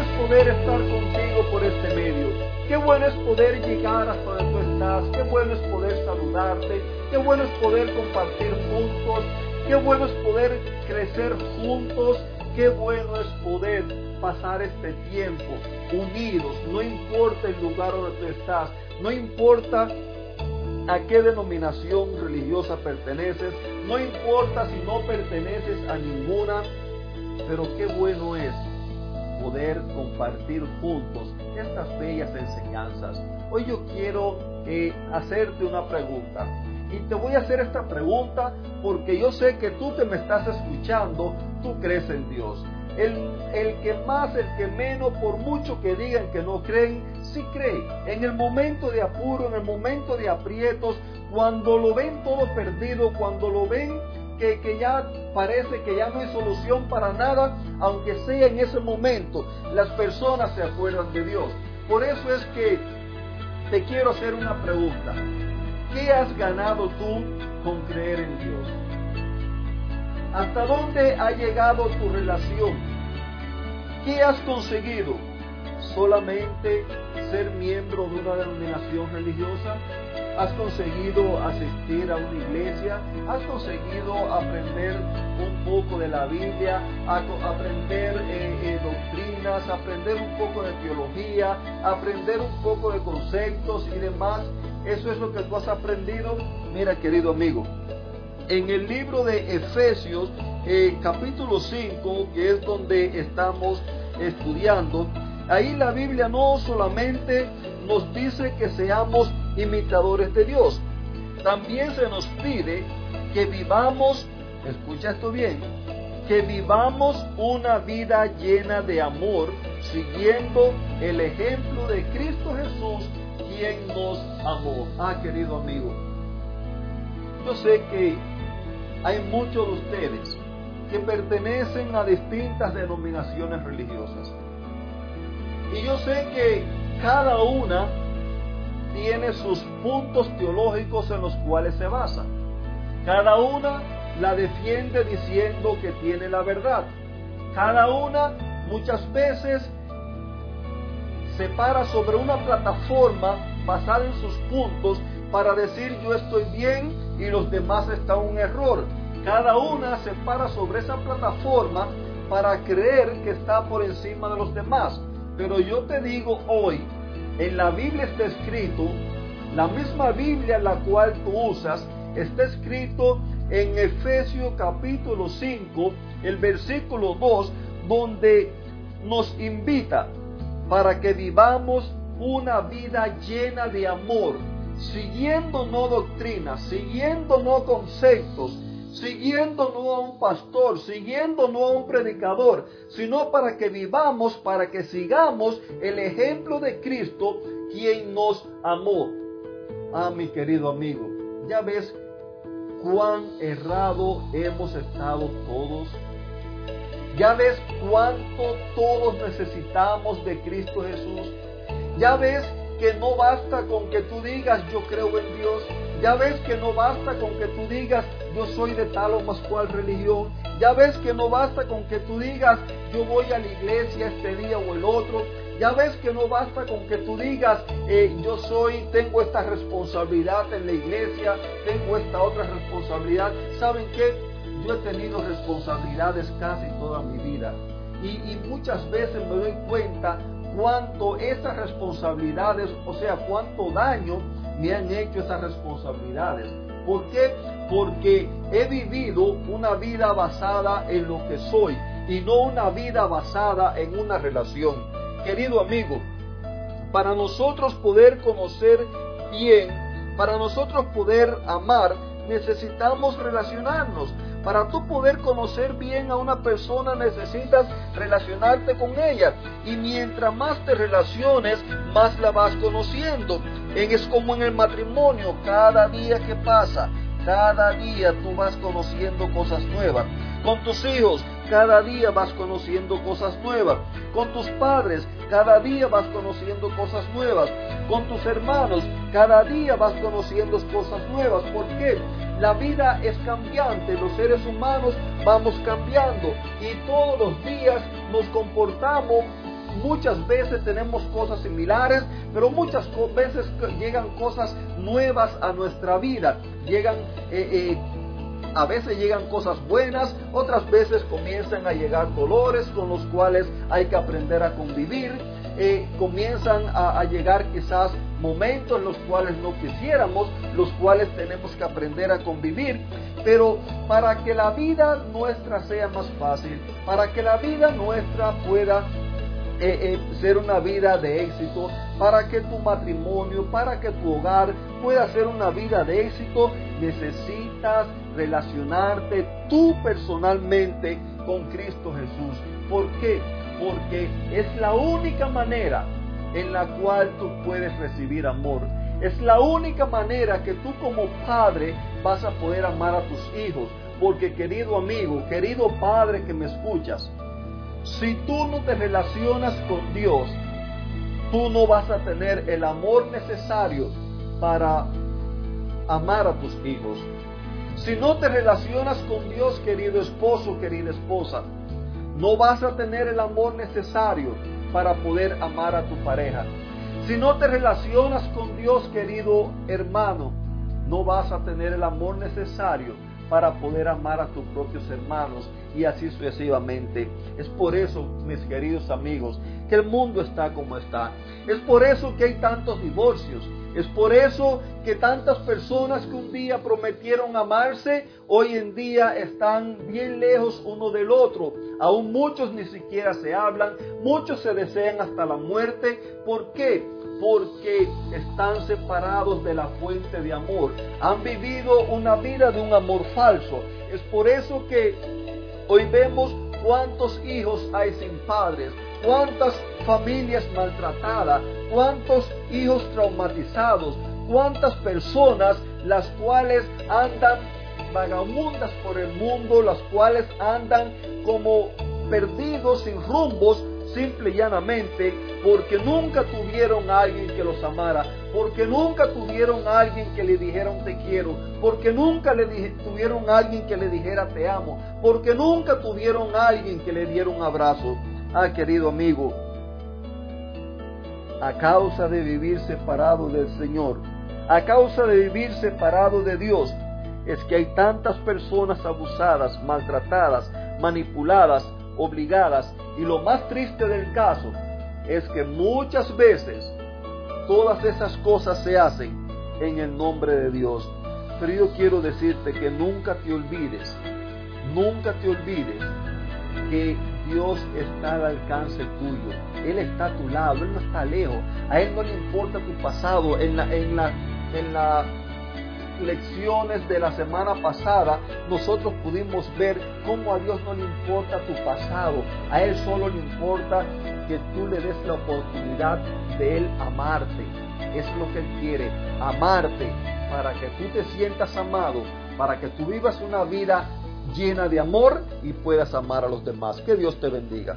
es poder estar contigo por este medio. Qué bueno es poder llegar hasta donde tú estás. Qué bueno es poder saludarte. Qué bueno es poder compartir juntos. Qué bueno es poder crecer juntos. Qué bueno es poder pasar este tiempo unidos. No importa el lugar donde tú estás. No importa a qué denominación religiosa perteneces. No importa si no perteneces a ninguna. Pero qué bueno es poder compartir juntos estas bellas enseñanzas. Hoy yo quiero eh, hacerte una pregunta. Y te voy a hacer esta pregunta porque yo sé que tú que me estás escuchando, tú crees en Dios. El, el, que más, el que menos, por mucho que digan que no creen, sí cree. En el momento de apuro, en el momento de aprietos, cuando lo ven todo perdido, cuando lo ven que, ya parece que ya no hay solución para nada, aunque sea en ese momento, las personas se acuerdan de Dios. Por eso es que te quiero hacer una pregunta. ¿Qué has ganado tú con creer en Dios? ¿Hasta dónde ha llegado tu relación? ¿Qué has conseguido? ¿Solamente ser miembro de una denominación religiosa? has conseguido asistir a una iglesia, has conseguido aprender un poco de la Biblia, aprender eh, eh, doctrinas, aprender un poco de teología, aprender un poco de conceptos y demás. Eso es lo que tú has aprendido. Mira, querido amigo, en el libro de Efesios, eh, capítulo 5, que es donde estamos estudiando, ahí la Biblia no solamente nos dice que seamos imitadores de Dios. También se nos pide que vivamos, escucha esto bien, que vivamos una vida llena de amor, siguiendo el ejemplo de Cristo Jesús, quien nos amó. Ah, querido amigo, yo sé que hay muchos de ustedes que pertenecen a distintas denominaciones religiosas. Y yo sé que cada una tiene sus puntos teológicos en los cuales se basa. Cada una la defiende diciendo que tiene la verdad. Cada una muchas veces se para sobre una plataforma basada en sus puntos para decir yo estoy bien y los demás están un error. Cada una se para sobre esa plataforma para creer que está por encima de los demás. Pero yo te digo hoy en la Biblia está escrito, la misma Biblia la cual tú usas, está escrito en Efesios capítulo 5, el versículo 2, donde nos invita para que vivamos una vida llena de amor, siguiendo no doctrinas, siguiendo no conceptos, siguiendo no a un pastor, siguiendo no a un predicador, sino para que vivamos, para que sigamos el ejemplo de Cristo, quien nos amó. Ah, mi querido amigo, ya ves cuán errado hemos estado todos. Ya ves cuánto todos necesitamos de Cristo Jesús. Ya ves que no basta con que tú digas yo creo en Dios. Ya ves que no basta con que tú digas yo soy de tal o más cual religión. Ya ves que no basta con que tú digas yo voy a la iglesia este día o el otro. Ya ves que no basta con que tú digas eh, yo soy, tengo esta responsabilidad en la iglesia, tengo esta otra responsabilidad. ¿Saben qué? Yo he tenido responsabilidades casi toda mi vida. Y, y muchas veces me doy cuenta cuánto esas responsabilidades, o sea, cuánto daño me han hecho esas responsabilidades. ¿Por qué? Porque he vivido una vida basada en lo que soy y no una vida basada en una relación. Querido amigo, para nosotros poder conocer bien, para nosotros poder amar, necesitamos relacionarnos. Para tú poder conocer bien a una persona necesitas relacionarte con ella. Y mientras más te relaciones, más la vas conociendo. Es como en el matrimonio, cada día que pasa, cada día tú vas conociendo cosas nuevas. Con tus hijos, cada día vas conociendo cosas nuevas. Con tus padres, cada día vas conociendo cosas nuevas. Con tus hermanos, cada día vas conociendo cosas nuevas. ¿Por qué? La vida es cambiante, los seres humanos vamos cambiando y todos los días nos comportamos muchas veces tenemos cosas similares, pero muchas veces llegan cosas nuevas a nuestra vida. Llegan, eh, eh, a veces llegan cosas buenas, otras veces comienzan a llegar dolores con los cuales hay que aprender a convivir. Eh, comienzan a, a llegar quizás momentos en los cuales no quisiéramos, los cuales tenemos que aprender a convivir. Pero para que la vida nuestra sea más fácil, para que la vida nuestra pueda eh, eh, ser una vida de éxito, para que tu matrimonio, para que tu hogar pueda ser una vida de éxito, necesitas relacionarte tú personalmente con Cristo Jesús. ¿Por qué? Porque es la única manera en la cual tú puedes recibir amor. Es la única manera que tú como padre vas a poder amar a tus hijos. Porque querido amigo, querido padre que me escuchas, si tú no te relacionas con Dios, tú no vas a tener el amor necesario para amar a tus hijos. Si no te relacionas con Dios, querido esposo, querida esposa, no vas a tener el amor necesario para poder amar a tu pareja. Si no te relacionas con Dios, querido hermano, no vas a tener el amor necesario para poder amar a tus propios hermanos y así sucesivamente. Es por eso, mis queridos amigos, que el mundo está como está. Es por eso que hay tantos divorcios. Es por eso que tantas personas que un día prometieron amarse, hoy en día están bien lejos uno del otro. Aún muchos ni siquiera se hablan, muchos se desean hasta la muerte. ¿Por qué? Porque están separados de la fuente de amor. Han vivido una vida de un amor falso. Es por eso que hoy vemos cuántos hijos hay sin padres, cuántas familias maltratadas, cuántos hijos traumatizados, cuántas personas las cuales andan vagabundas por el mundo, las cuales andan como perdidos sin rumbos, simple y llanamente, porque nunca tuvieron a alguien que los amara, porque nunca tuvieron a alguien que le dijera te quiero, porque nunca le tuvieron a alguien que le dijera te amo, porque nunca tuvieron a alguien que le diera un abrazo. Ah, querido amigo, a causa de vivir separado del Señor, a causa de vivir separado de Dios, es que hay tantas personas abusadas, maltratadas, manipuladas, obligadas, y lo más triste del caso es que muchas veces todas esas cosas se hacen en el nombre de Dios. Pero yo quiero decirte que nunca te olvides, nunca te olvides que Dios está al alcance tuyo. Él está a tu lado, Él no está lejos. A Él no le importa tu pasado. En la, lecciones de la semana pasada, nosotros pudimos ver cómo a Dios no le importa tu pasado. A Él solo le importa que tú le des la oportunidad de Él amarte. Es lo que Él quiere, amarte para que tú te sientas amado, para que tú vivas una vida llena de amor y puedas amar a los demás. Que Dios te bendiga.